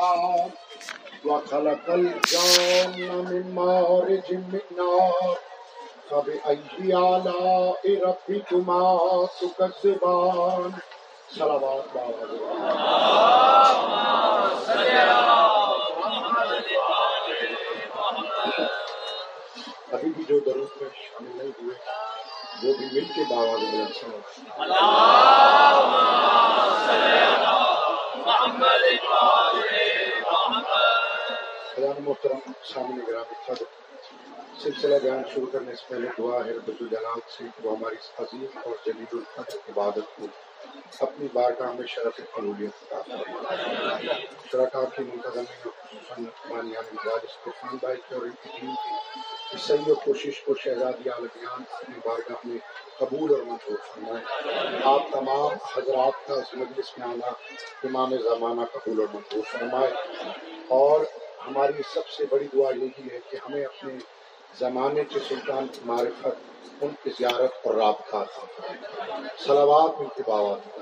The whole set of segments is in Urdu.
النار وخلق الجان من مارج من نار. فبأي آلاء ربكما تكذبان؟ صلوات بابا ابھی بھی جو درود میں شامل نہیں ہوئے، وہ بھی مل کے بابا کو بلند سنو خزان محترم سامنے گرامی صدر سلسلہ بیان شروع کرنے سے پہلے دعا ہے رب الجلال سے وہ ہماری عظیم اور جلیل القدر عبادت کو اپنی بارگاہ میں شرف قبولیت عطا فرمائے۔ شرکا کی منتظمی اور خصوصاً مانیان مزاج استفان بھائی کی اور ان کی ٹیم کی اس صحیح و کوشش کو شہزادی عالمیان اپنی بارگاہ میں قبول اور منظور فرمائے۔ آپ تمام حضرات کا اس مجلس میں آنا امام زمانہ قبول اور منظور فرمائے۔ اور ہماری سب سے بڑی دعا یہی ہے کہ ہمیں اپنے زمانے کے سلطان کی معرفت، ان کی زیارت اور رابطہ عطا فرمائے۔ ان کے باوات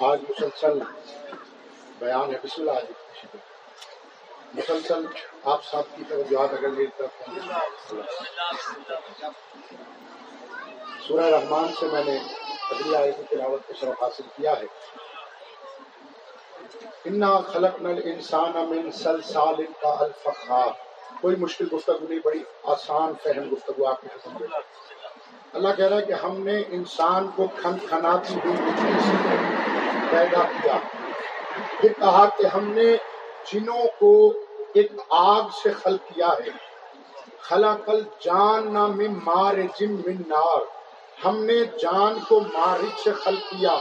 آج مسلسل بیان ہے، بسم اللہ جی، علیہ مسلسل آپ صاحب کی توجہات اگر میری طرف سورہ رحمان سے میں نے اگلی آیت کی تلاوت کو شرف حاصل کیا ہے۔ انا خلق نل انسان من سلسال کا الفخار کوئی مشکل گفتگو نہیں، بڑی آسان فہم گفتگو آپ کی ختم ہوئی اللہ کہہ رہا ہے کہ ہم نے انسان کو کھن کھناتی ہوئی مٹی سے پیدا کیا۔ پھر کہا کہ ہم نے جنوں کو ایک آگ سے خلق کیا ہے۔ خلق الجان نہ من مار جم من نار۔ ہم نے جان کو مارج سے خلق کیا۔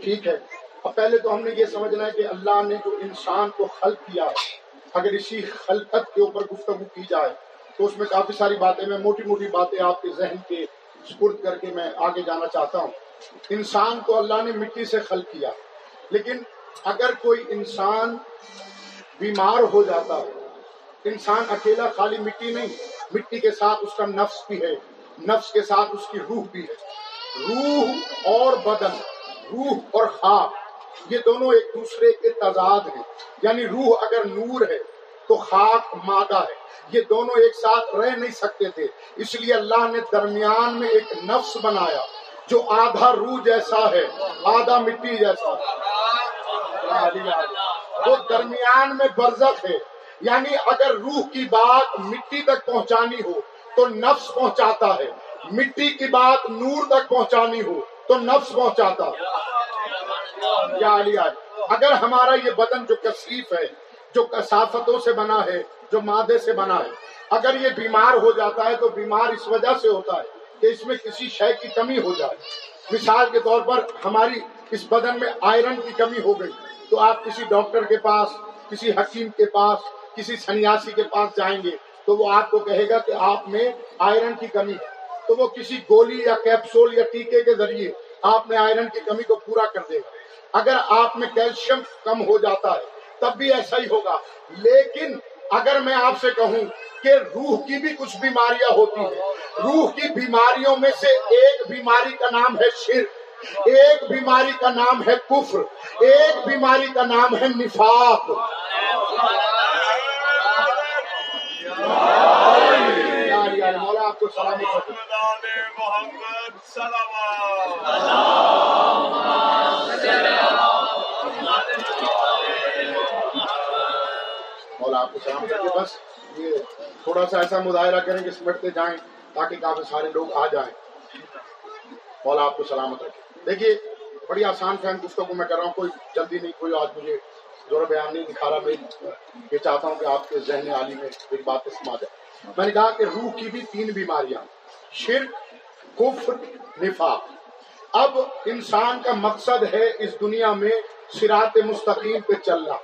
ٹھیک ہے۔ اب پہلے تو ہم نے یہ سمجھنا ہے کہ اللہ نے جو انسان کو خلق کیا، اگر اسی خلقت کے اوپر گفتگو کی جائے، تو اس میں کافی ساری باتیں، میں موٹی موٹی باتیں آپ کے ذہن کے سپرد کر کے میں آگے جانا چاہتا ہوں۔ انسان کو اللہ نے مٹی سے خلق کیا۔ لیکن اگر کوئی انسان بیمار ہو جاتا ہے انسان اکیلا خالی مٹی نہیں، مٹی کے ساتھ اس کا نفس بھی ہے۔ نفس کے ساتھ اس کی روح بھی ہے۔ روح اور بدن، روح اور خاک یہ دونوں ایک دوسرے کے تضاد ہیں۔ یعنی روح اگر نور ہے تو خاک مادہ ہے۔ یہ دونوں ایک ساتھ رہ نہیں سکتے تھے۔ اس لیے اللہ نے درمیان میں ایک نفس بنایا جو آدھا روح جیسا ہے، آدھا مٹی جیسا۔ وہ درمیان میں برزخ ہے۔ یعنی اگر روح کی بات مٹی تک پہنچانی ہو تو نفس پہنچاتا ہے۔ مٹی کی بات نور تک پہنچانی ہو تو نفس پہنچاتا۔ یا علی اگر ہمارا یہ بدن جو کثیف ہے، جو کثافتوں سے بنا ہے، جو مادے سے بنا ہے، اگر یہ بیمار ہو جاتا ہے تو بیمار اس وجہ سے ہوتا ہے کہ اس میں کسی شے کی کمی ہو جائے۔ مثال کے طور پر ہماری اس بدن میں آئرن کی کمی ہو گئی تو آپ کسی ڈاکٹر کے پاس، کسی حکیم کے پاس، کسی سنیاسی کے پاس جائیں گے۔ تو وہ آپ کو کہے گا کہ آپ میں آئرن کی کمی ہے۔ تو وہ کسی گولی یا کیپسول یا ٹیکے کے ذریعے آپ میں آئرن کی کمی کو پورا کر دے گا۔ اگر آپ میں کیلشیم کم ہو جاتا ہے، تب بھی ایسا ہی ہوگا۔ لیکن اگر میں آپ سے کہوں کہ روح کی بھی کچھ بیماریاں ہوتی ہیں، روح کی بیماریوں میں سے ایک بیماری کا نام ہے شرک، ایک بیماری کا نام ہے کفر، ایک بیماری کا نام ہے نفاق۔ مولا آپ کو سلامت مولا آپ کو سلام کر کے بس یہ تھوڑا سا ایسا مظاہرہ کریں کہ سمٹتے جائیں تاکہ کافی سارے لوگ آ جائیں۔ مولا آپ کو سلامت رکھے دیکھیے بڑی آسان فہم گفتگو میں کر رہا ہوں کوئی جلدی نہیں کوئی آج مجھے زور بیان نہیں دکھا رہا میں یہ چاہتا ہوں کہ آپ کے ذہن عالی میں میری باتیں سما جائے میں نے کہا کہ روح کی بھی تین بیماریاں، شرک، کفر، نفاق۔ اب انسان کا مقصد ہے اس دنیا میں سرات مستقیم پہ چلنا۔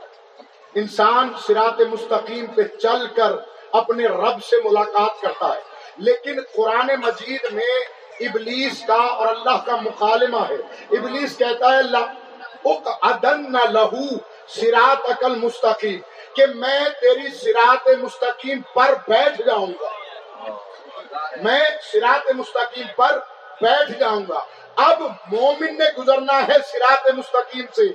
انسان سرات مستقیم پہ چل کر اپنے رب سے ملاقات کرتا ہے۔ لیکن قرآن مجید میں ابلیس کا اور اللہ کا مکالمہ ہے۔ ابلیس کہتا ہے ادن لہو سرات عقل مستقیم، کہ میں تیری سرات مستقیم پر بیٹھ جاؤں گا۔ میں سرات مستقیم پر بیٹھ جاؤں گا۔ اب مومن نے گزرنا ہے سرات مستقیم سے،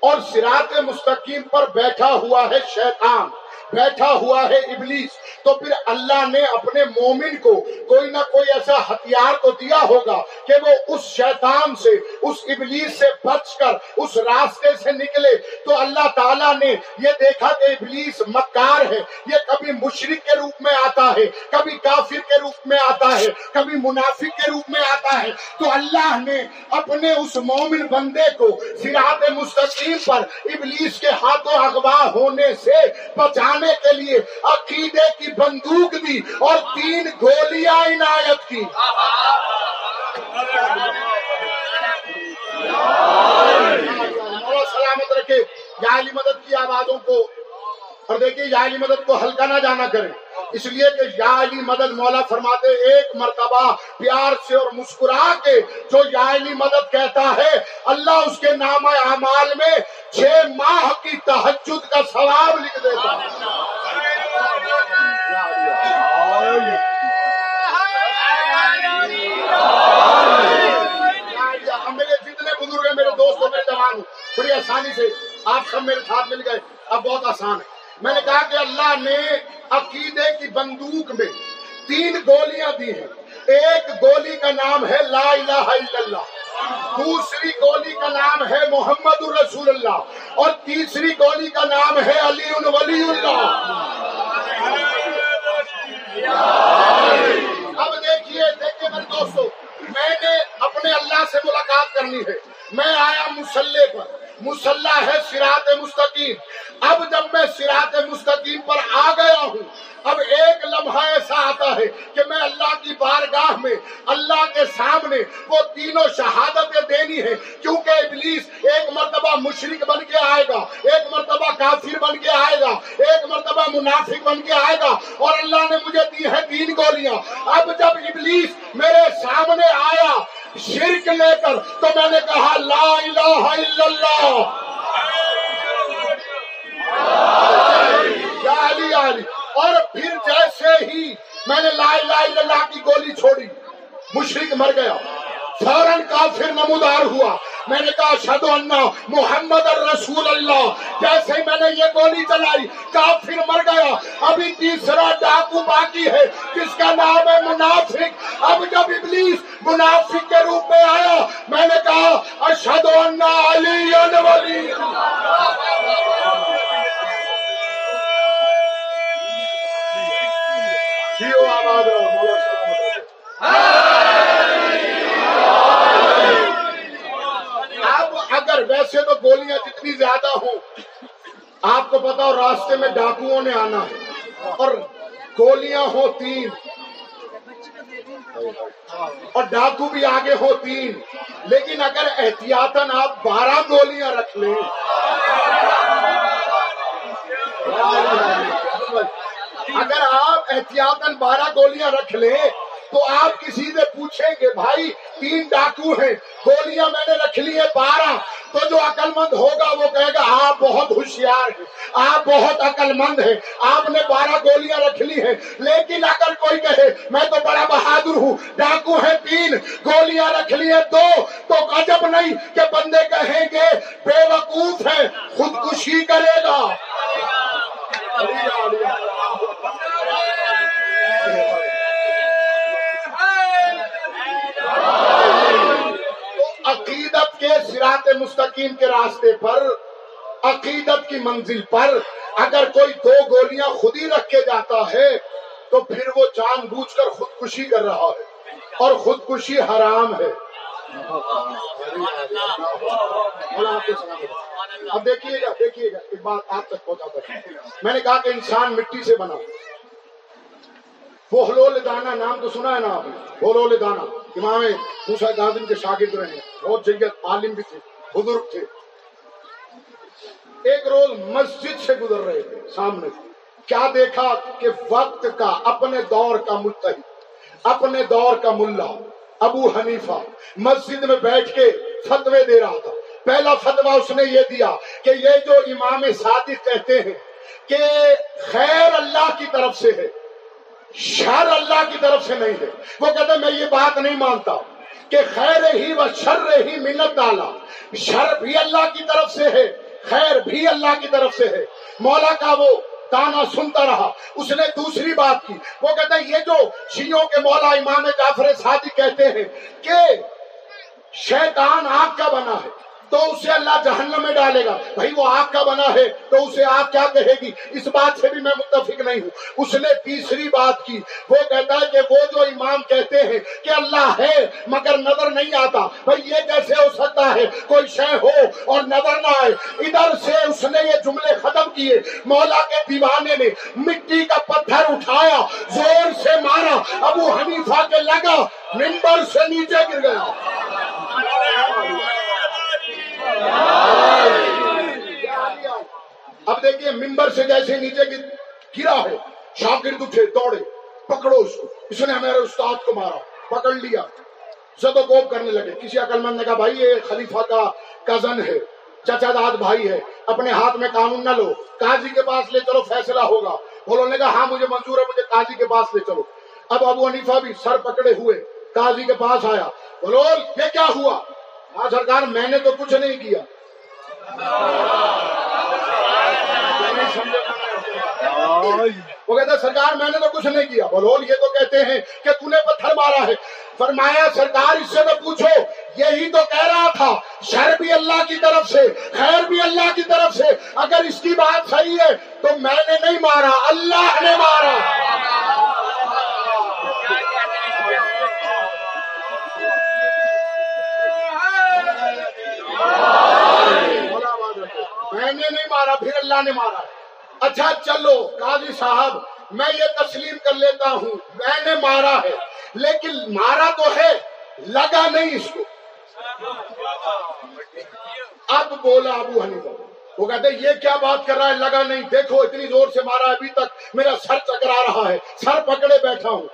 اور سرات مستقیم پر بیٹھا ہوا ہے شیطان۔ بیٹھا ہوا ہے ابلیس۔ تو پھر اللہ نے اپنے مومن کو کوئی نہ کوئی ایسا ہتھیار تو دیا ہوگا کہ وہ اس شیطان سے، اس ابلیس سے بچ کر، اس راستے سے نکلے۔ تو اللہ تعالیٰ نے یہ دیکھا کہ ابلیس مکار ہے۔ یہ کبھی مشرق کے روپ میں آتا ہے، کبھی کافر کے روپ میں آتا ہے، کبھی منافق کے روپ میں آتا ہے۔ تو اللہ نے اپنے اس مومن بندے کو سراط مستقیم پر ابلیس کے ہاتھوں اغوا ہونے سے بچانے کے لیے، عقیدے کی بندوق دی اور تین گولیاں عنایت کی۔ سلامت رکھے جاہلی مدد کی آوازوں کو، اور دیکھیے جاہلی مدد کو ہلکا نہ جانا کرے۔ اس لیے کہ یا علی مدد مولا فرماتے، ایک مرتبہ پیار سے اور مسکرا کے جو یا علی مدد کہتا ہے، اللہ اس کے نام اعمال میں چھ ماہ کی تحجد کا ثواب لکھ دیتا میرے جتنے بزرگ ہیں میرے دوست ہیں میرے جوان بڑی آسانی سے آپ سب میرے ساتھ مل گئے۔ اب بہت آسان ہے۔ میں نے کہا کہ اللہ نے عقیدے کی بندوق میں تین گولیاں دی ہیں۔ ایک گولی کا نام ہے لا الہ الا اللہ۔ دوسری گولی کا نام ہے محمد الرسول اللہ۔ اور تیسری گولی کا نام ہے علی ولی اللہ۔ اب دیکھیے دیکھیے میرے دوستو میں نے اپنے اللہ سے ملاقات کرنی ہے۔ میں آیا مسلح پر۔ مسلح ہے سرات مستقیم۔ اب جب میں سرات مستقیم پر آ گیا ہوں اب ایک لمحہ ایسا آتا ہے کہ میں اللہ کی بارگاہ میں اللہ کے سامنے وہ تینوں شہادتیں دینی ہے کیونکہ ابلیس ایک مرتبہ مشرق بن کے آئے گا، ایک مرتبہ کافر بن کے آئے گا، ایک مرتبہ منافق بن کے آئے گا اور اللہ نے مجھے دی ہے تین گولیاں۔ اب جب ابلیس میرے سامنے آیا شرک لے کر، تو میں نے کہا، لا الہ الا اللہ۔ علی علی۔ اور پھر جیسے ہی میں نے لا الہ الا اللہ کی گولی چھوڑی مشرق مر گیا۔ فوراً کافر نمودار ہوا۔ میں نے کہا شد اللہ محمد الرسول اللہ جیسے میں نے یہ گولی چلائی، کافر مر گیا۔ ابھی تیسرا ڈاکو باقی ہے۔ جس کا نام ہے منافق؟ اب جب ابلیس منافق کے روپ میں آیا، میں نے کہا اشد اللہ علی ولی آباد اب اگر ویسے تو گولیاں جتنی زیادہ ہوں آپ کو پتا اور راستے میں ڈاکوؤں نے آنا ہے اور گولیاں ہو تین اور ڈاکو بھی آگے ہو تین لیکن اگر احتیاطاً آپ بارہ گولیاں رکھ لیں اگر آپ احتیاطاً بارہ گولیاں رکھ لیں تو آپ کسی سے پوچھیں گے، بھائی، تین ڈاکو ہیں، گولیاں میں نے رکھ لی ہیں بارہ۔ تو جو عقل مند ہوگا وہ کہے گا، آپ بہت ہوشیار ہیں، آپ بہت عقل مند ہیں، آپ نے بارہ گولیاں رکھ لی ہیں۔ لیکن اگر کوئی کہے، میں تو بڑا بہادر ہوں، ڈاکو ہیں تین، گولیاں رکھ لی ہیں دو۔ تو عجب نہیں کہ بندے کہیں گے، بے وقوف ہے، خودکشی کرے گا۔ کے سرات مستقیم کے راستے پر، عقیدت کی منزل پر۔ اگر کوئی دو گولیاں خود ہی رکھ کے جاتا ہے، تو پھر وہ جان بوجھ کر خودکشی کر رہا ہے اور خودکشی حرام ہے۔ اب دیکھیے گا دیکھیے گا، ایک بات آپ تک پہنچا کر۔ میں نے کہا کہ انسان مٹی سے بنا۔ بہلول دانا نام تو سنا ہے نا آپ نے؟ بہلول دانا امام موسا گاندن کے شاگرد رہے ہیں۔ بہت جیت عالم بھی تھے، بزرگ تھے۔ ایک روز مسجد سے گزر رہے تھے، سامنے۔ کیا دیکھا کہ وقت کا اپنے دور کا متحد، اپنے دور کا ملا، ابو حنیفہ مسجد میں بیٹھ کے فتوے دے رہا تھا۔ پہلا فتوا اس نے یہ دیا کہ یہ جو امام صادق کہتے ہیں کہ خیر اللہ کی طرف سے ہے شر اللہ کی طرف سے نہیں ہے۔ وہ کہتے میں یہ بات نہیں مانتا کہ خیر ہی و شر ہی منت ڈالا شر بھی اللہ کی طرف سے ہے، خیر بھی اللہ کی طرف سے ہے۔ مولا کا وہ تانا سنتا رہا۔ اس نے دوسری بات کی۔ وہ کہتا ہے، یہ جو شیوں کے مولا امام جعفر سادی کہتے ہیں کہ شیطان آگ کا بنا ہے۔ تو اسے اللہ جہنم میں ڈالے گا۔ بھائی وہ آگ کا بنا ہے تو اسے آگ کیا کہے گی؟ اس بات سے بھی میں متفق نہیں ہوں۔ اس نے تیسری بات کی۔ وہ کہتا ہے کہ وہ جو امام کہتے ہیں کہ اللہ ہے مگر نظر نہیں آتا۔ بھائی یہ کیسے ہو سکتا ہے؟ کوئی شے ہو اور نظر نہ آئے۔ ادھر سے اس نے یہ جملے ختم کیے۔ مولا کے دیوانے نے مٹی کا پتھر اٹھایا، زور سے مارا۔ ابو حنیفہ کے لگا ممبر سے نیچے گر گیا۔ اب دیکھیے ممبر سے جیسے نیچے گرا ہے شاگرد اٹھے، دوڑے، پکڑو اس کو۔ اس نے میرے استاد کو مارا، پکڑ لیا۔ زد و گوب کرنے لگے۔ کسی عقل مند نے کہا، بھائی، یہ خلیفہ کا کزن ہے، چچا داد بھائی ہے، اپنے ہاتھ میں قانون نہ لو، قاضی کے پاس لے چلو، فیصلہ ہوگا۔ بولو نے کہا ہاں مجھے منظور ہے، مجھے قاضی کے پاس لے چلو۔ اب ابو حنیفہ بھی سر پکڑے ہوئے، قاضی کے پاس آیا۔ بولو، یہ کیا ہوا؟ ہاں سرکار، میں نے تو کچھ نہیں کیا۔ وہ کہتے سرکار، میں نے تو کچھ نہیں کیا۔ بولول یہ تو کہتے ہیں کہ تو نے پتھر مارا ہے۔ فرمایا، سرکار، اس سے تو پوچھو۔ یہی تو کہہ رہا تھا، شر بھی اللہ کی طرف سے، خیر بھی اللہ کی طرف سے۔ اگر اس کی بات صحیح ہے، تو میں نے نہیں مارا، اللہ نے مارا۔ میں نے نہیں مارا، پھر اللہ نے مارا۔ اچھا چلو، قاضی صاحب، میں یہ تسلیم کر لیتا ہوں، میں نے مارا ہے۔ لیکن مارا تو ہے، لگا نہیں اس کو۔ اب بولا ابو حنیفہ، وہ کہتے یہ کیا بات کر رہا ہے، لگا نہیں۔ دیکھو، اتنی زور سے مارا ابھی تک میرا سر چکرا رہا ہے، سر پکڑے بیٹھا ہوں۔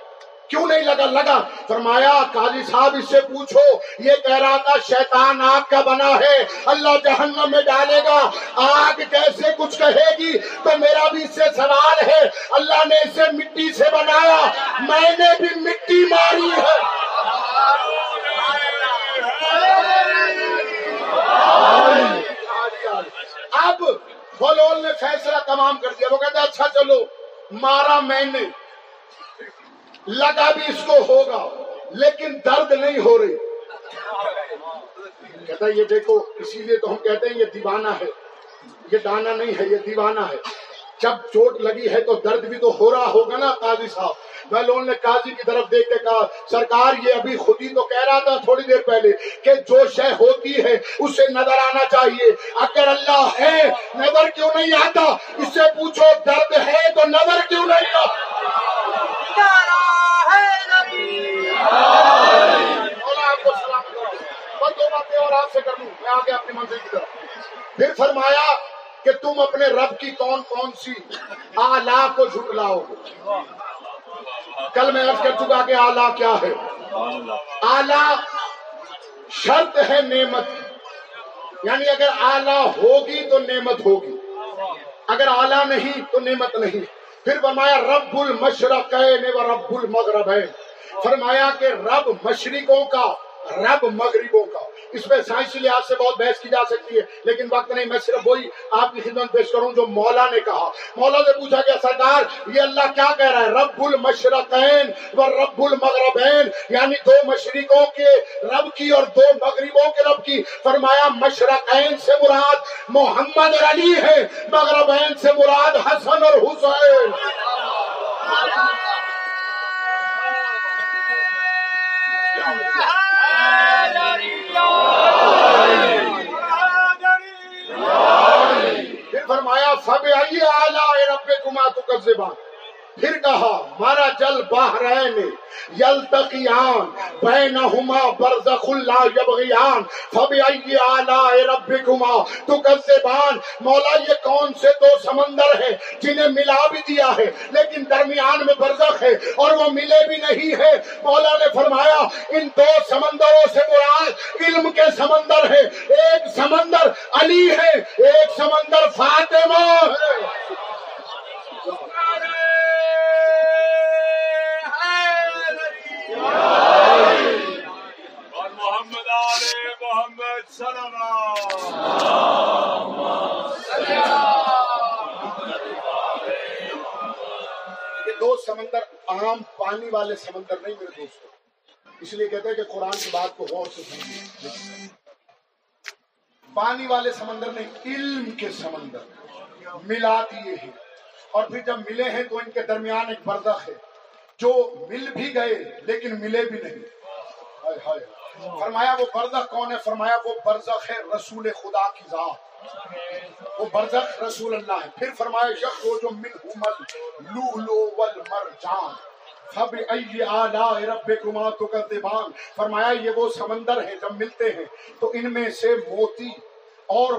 کیوں نہیں لگا؟ لگا، فرمایا، قاضی صاحب، اس سے پوچھو، یہ کہہ رہا تھا شیطان آگ کا بنا ہے، اللہ جہنم میں ڈالے گا، آگ کیسے کچھ کہے گی؟ تو میرا بھی اس سے سوال ہے، اللہ نے اسے مٹی سے بنایا، میں نے بھی مٹی ماری ہے۔ اب فلول نے فیصلہ تمام کر دیا، وہ کہتے اچھا چلو، مارا میں نے۔ لگا بھی اس کو ہوگا، لیکن درد نہیں ہو رہی۔ کہتا یہ دیکھو، اسی لیے تو ہم کہتے ہیں، یہ دیوانہ ہے۔ یہ دانا نہیں ہے، یہ دیوانہ ہے۔ جب چوٹ لگی ہے تو درد بھی تو ہو رہا ہوگا نا، قاضی صاحب۔ میں لوگوں نے قاضی کی طرف دیکھ کے کہا، سرکار یہ ابھی خود ہی تو کہہ رہا تھا تھوڑی دیر پہلے کہ جو شے ہوتی ہے، اسے نظر آنا چاہیے۔ اگر اللہ ہے، نظر کیوں نہیں آتا؟ اس سے پوچھو، درد ہے تو نظر کیوں نہیں آتا؟ سلام دو باتیں اور آپ سے کر دوں میں آگے اپنی منزل کی طرف۔ پھر فرمایا کہ تم اپنے رب کی کون کون سی آلہ کو جھٹلاؤ گے؟ کل میں عرض کر چکا کہ آلہ کیا ہے؟ آلہ شرط ہے نعمت یعنی اگر آلہ ہوگی تو نعمت ہوگی۔ اگر آلہ نہیں تو نعمت نہیں۔ پھر فرمایا رب المشرق و رب المغرب ہے فرمایا کہ رب مشرقوں کا، رب مغربوں کا۔ اس میں سائنسی لحاظ سے بہت بحث کی جا سکتی ہے، لیکن وقت نہیں، میں صرف وہی آپ کی خدمت پیش کروں جو مولا نے کہا۔ مولا نے پوچھا کہ سرکار یہ اللہ کیا کہہ رہا ہے؟ رب المشرقین و رب المغربین یعنی دو مشرقوں کے رب کی اور دو مغربوں کے رب کی۔ فرمایا، مشرقین سے مراد محمد اور علی ہے، مغربین سے مراد حسن اور حسین پھر فرمایا سب آئیے آلہ رب کما تو کب سے بات پھر کہا، مارا جل بحرین، یلتقیان، بینہما برزخ اللہ یبغیان فبئی آلاء ربکما، تکذبان. مولا، یہ کون سے دو سمندر ہیں جنہیں ملا بھی دیا ہے، لیکن درمیان میں برزخ ہے اور وہ ملے بھی نہیں ہے؟ مولا نے فرمایا، ان دو سمندروں سے مراد علم کے سمندر ہے ایک سمندر علی ہے، ایک سمندر فاطمہ ہے۔ یہ دو سمندر عام پانی والے سمندر نہیں میرے دوستوں اس لیے کہتے ہیں کہ قرآن کی بات کو غور سے سمجھیں۔ پانی والے سمندر نہیں، علم کے سمندر۔ ملا دیے ہیں۔ اور پھر جب ملے ہیں تو ان کے درمیان ایک بردخ ہے۔ جو مل بھی گئے لیکن ملے بھی نہیں۔ ہائے ہائے۔ فرمایا وہ برزخ کون ہے؟ فرمایا وہ برزخ ہے رسول خدا کی ذات۔ وہ برزخ رسول اللہ ہے۔ پھر فرمایا یک جو من مل لولو والمرجان۔ فب ای آلاء ربکما تکذبان۔ فرمایا یہ وہ سمندر ہیں جب ملتے ہیں تو ان میں سے موتی اور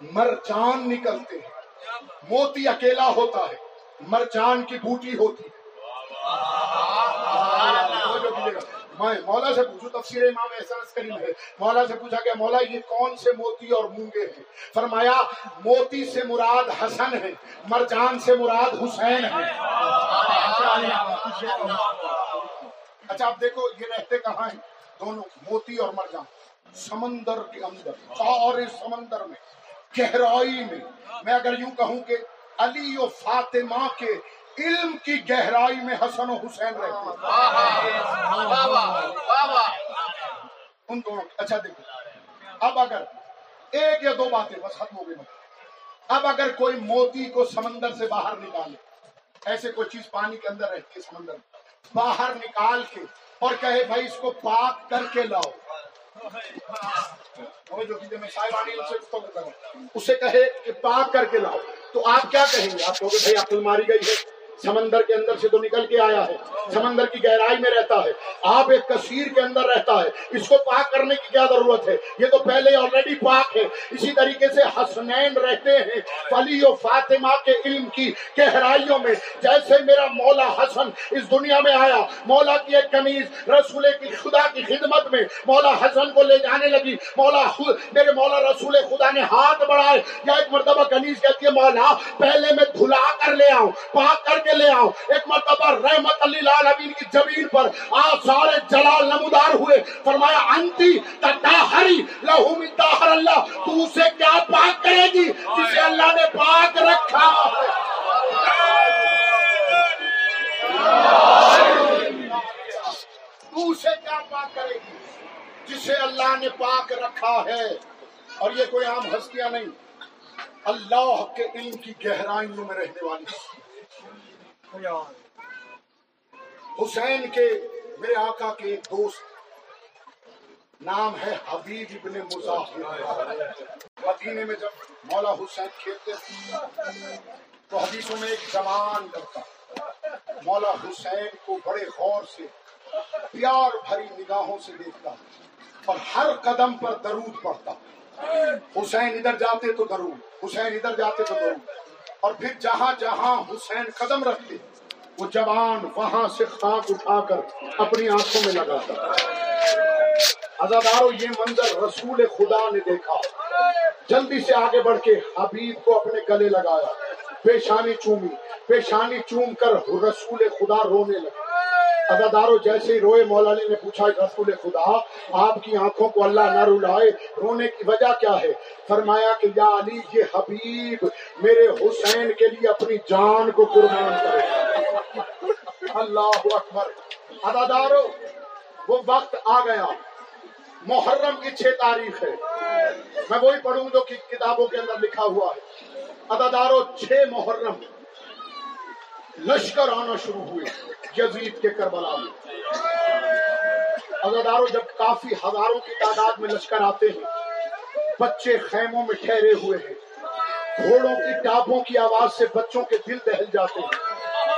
مرجان نکلتے ہیں۔ موتی اکیلا ہوتا ہے، مرجان کی بوٹی ہوتی ہے۔ میں مولا سے پوچھوں تفسیر امام احسان کریم ہے۔ مولا سے پوچھا کہ مولا، یہ کون سے موتی اور مونگے ہیں؟ فرمایا، موتی سے مراد حسن ہے، مرجان سے مراد حسین ہے۔ اچھا آپ دیکھو، یہ رہتے کہاں ہیں؟ دونوں، موتی اور مرجان۔ سمندر کے اندر، اور اس سمندر میں، گہرائی میں۔ میں اگر یوں کہوں کہ علی و فاطمہ کے علم کی گہرائی میں حسن و حسین رہتے ان دونوں اچھا دیکھو۔ اب اگر ایک یا دو باتیں بس ختم ہو گئی اب اگر کوئی موتی کو سمندر سے باہر نکالے ایسے کوئی چیز پانی کے اندر رہتی ہے سمندر میں باہر نکال کے اور کہے بھائی اس کو پاک کر کے لاؤ۔ اسے کہے کہ پاک کر کے لاؤ۔ تو آپ کیا کہیں گے؟ آپ کہو گے بھائی عقل ماری گئی ہے۔ سمندر کے اندر سے تو نکل کے آیا ہے، سمندر کی گہرائی میں رہتا ہے۔ آپ ایک کثیر کے اندر رہتا ہے۔ اس کو پاک کرنے کی کیا ضرورت ہے؟ یہ تو پہلے آلریڈی پاک ہے۔ اسی طریقے سے حسنین رہتے ہیں۔ فلی و فاطمہ کے علم کی گہرائیوں میں۔ جیسے میرا مولا حسن اس دنیا میں آیا، مولا کی ایک کمیز، رسول کی خدا کی خدمت میں۔ مولا حسن کو لے جانے لگی۔ مولا خود، میرے مولا رسول خدا نے ہاتھ بڑھائے۔ یا ایک مرتبہ کنیز کہتی ہے، مولا پہلے میں دھلا کر لے آؤں، پاک کر کے لے آؤ۔ ایک مرتبہ رحمت علی العالمین کی زمین پر آثار جلال نمودار ہوئے۔ فرمایا، انتی تطہری لہو من طاہر اللہ۔ تو اسے کیا پاک کرے گی؟ جسے اللہ نے پاک رکھا۔ ہے تو اسے کیا پاک کرے گی؟ جسے اللہ نے پاک رکھا ہے۔ اور یہ کوئی عام ہستیاں نہیں۔ اللہ کے علم کی گہرائیوں میں رہنے والی۔ حسین کے میرے آقا کے ایک دوست نام ہے حبیب ابن مظاہر مدینے میں جب مولا حسین کھیلتے تھے تو حدیثوں میں ایک زمان کرتا مولا حسین کو بڑے غور سے، پیار بھری نگاہوں سے دیکھتا، اور ہر قدم پر درود پڑتا حسین ادھر جاتے تو درود، حسین ادھر جاتے تو درود۔ اور پھر جہاں جہاں حسین قدم رکھتے، وہ جوان وہاں سے خاک اٹھا کر اپنی آنکھوں میں لگاتا۔ ازادارو یہ منظر رسول خدا نے دیکھا۔ جلدی سے آگے بڑھ کے حبیب کو اپنے گلے لگایا۔ پیشانی چومی، پیشانی چوم کر رسول خدا رونے لگا ازادارو جیسے ہی روئے مولانا نے پوچھا، رسول خدا، آپ کی آنکھوں کو اللہ نہ رلائے، رونے کی وجہ کیا ہے؟ فرمایا کہ یا علی، یہ حبیب میرے حسین کے لیے اپنی جان کو قربان کرے۔ اللہ اکبر۔ ادادارو وہ وقت آ گیا۔ محرم کی چھ تاریخ ہے۔ میں وہی پڑھوں جو کتابوں کے اندر لکھا ہوا ہے۔ ادادارو چھ محرم لشکر آنا شروع ہوئے۔ یزید کے کربلا میں۔ عزاداروں جب کافی ہزاروں کی تعداد میں لشکر آتے ہیں، بچے خیموں میں ٹھہرے ہوئے ہیں۔ گھوڑوں کی ٹاپوں کی آواز سے بچوں کے دل دہل جاتے ہیں۔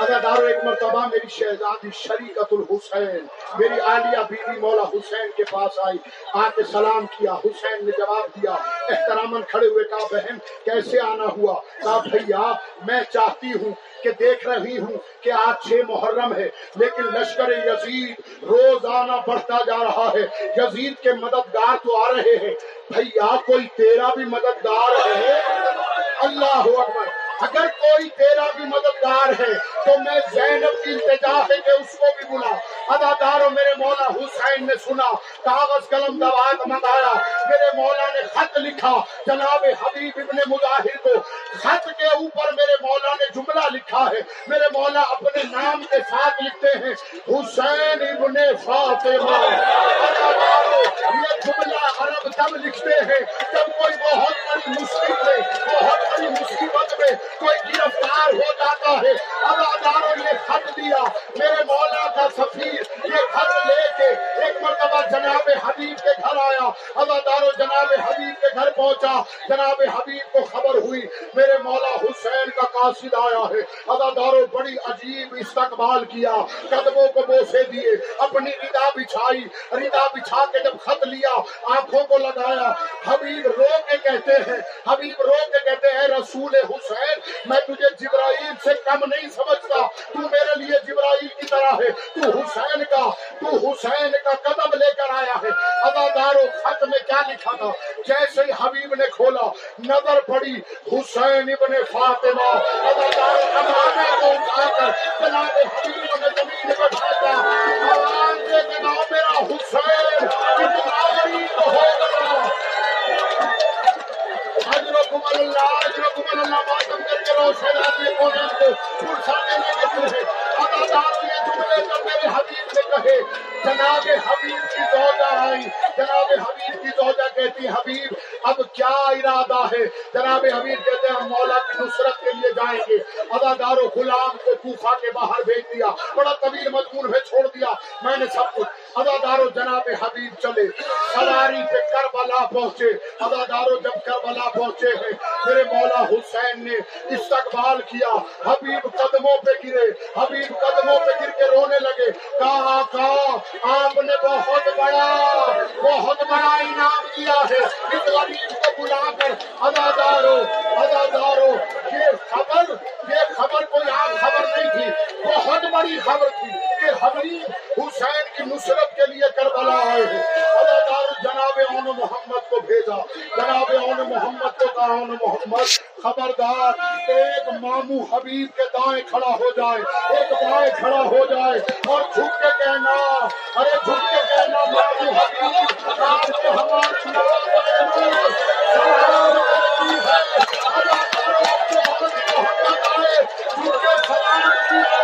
ادادارو ایک مرتبہ میری شہزادی شریکت الحسین، میری عالیہ بیوی مولا حسین کے پاس آئی آ کے سلام کیا، حسین نے جواب دیا احترامن کھڑے ہوئے کہا بہن، کیسے آنا ہوا؟ کہا بھیا، میں چاہتی ہوں کہ دیکھ رہی ہوں کہ آج چھ محرم ہے، لیکن لشکر یزید روزانہ بڑھتا جا رہا ہے۔ یزید کے مددگار تو آ رہے ہیں۔ بھیا، کوئی تیرا بھی مددگار ہے؟ اللہ اکبر۔ اگر کوئی تیرا بھی مددگار ہے، تو میں زینب کی التجا ہے کہ اس کو بھی بلا۔ ادادار میرے مولا حسین نے سنا، کاغذ قلم دوات منگایا، میرے مولا نے خط لکھا۔ جناب حبیب ابن مظاہر کو خط کے اوپر میرے مولا نے جملہ لکھا ہے۔ میرے مولا اپنے نام کے ساتھ لکھتے ہیں، حسین ابن فاطمہ۔ یہ جملہ عرب تب لکھتے ہیں جب کوئی بہت بڑی مشکل میں بہت بڑی مصیبت میں کوئی گرفتار ہو جاتا ہے۔ اداداروں نے خط دیا۔ میرے مولا کا سفیر یہ خط لے کے ایک مرتبہ جناب حبیب کے گھر آیا۔ اداداروں جناب حبیب کے گھر پہنچا۔ جناب حبیب کو خبر ہوئی۔ میرے مولا حسین قاصد آیا ہے۔ اداداروں بڑی عجیب استقبال کیا۔ قدموں کو بوسے دیے، اپنی ردا بچھائی۔ ردا بچھا کے جب خط لیا، آنکھوں کو لگایا، حبیب رو کے کہتے ہیں، حبیب رو کے کہتے ہیں، رسول حسین، میں تجھے جبرائیل سے کم نہیں سمجھتا۔ تو میرے لیے جبرائیل کی طرح ہے۔ تو حسین کا تو حسین کا قدم لے کر آیا ہے۔ ادادارو خط میں کیا لکھا تھا؟ جیسے ہی حبیب نے کھولا، نظر پڑی حسین ابن فاطمہ۔ ادادارو کمانے کو اٹھا کر جناب حبیب نے زمین پر ڈھاتا جناب حمید کہتے ہیں ہم مولا کی نصرت کے لیے جائیں گے۔ ادادار و غلام کو کوفہ کے باہر بھیج دیا، بڑا طویل مضمون میں چھوڑ دیا۔ میں نے سب کچھ۔ ادادار و جناب حبیب چلے سواری پہ کربلا کربلا پہنچے ادادار جب کربلا پہنچے ہیں، میرے مولا حسین نے استقبال کیا، حبیب قدموں پہ گرے، حبیب قدموں پہ گر کے رونے لگے، کہا کہا، آپ نے بہت بڑا بہت بڑا انعام دیا ہے، اس غریب کو بلا کر ادادارو ادادارو یہ خبر یہ خبر کوئی عام خبر نہیں تھی، بہت بڑی خبر تھی کہ حبیب حسین کی نصرت کے لیے کربلا آئے ہیں ادادار جناب اون محمد کو بھیجا۔ جناب اون محمد کو کہا اون محمد، خبردار، ایک مامو حبیب کے دائیں کھڑا ہو جائے، ایک بائیں کھڑا ہو جائے اور جھک کے کہنا ارے جھک کے کہنا مامو حبیب آپ کو ہمارے نام محمد آئے جھک کے سلام کیا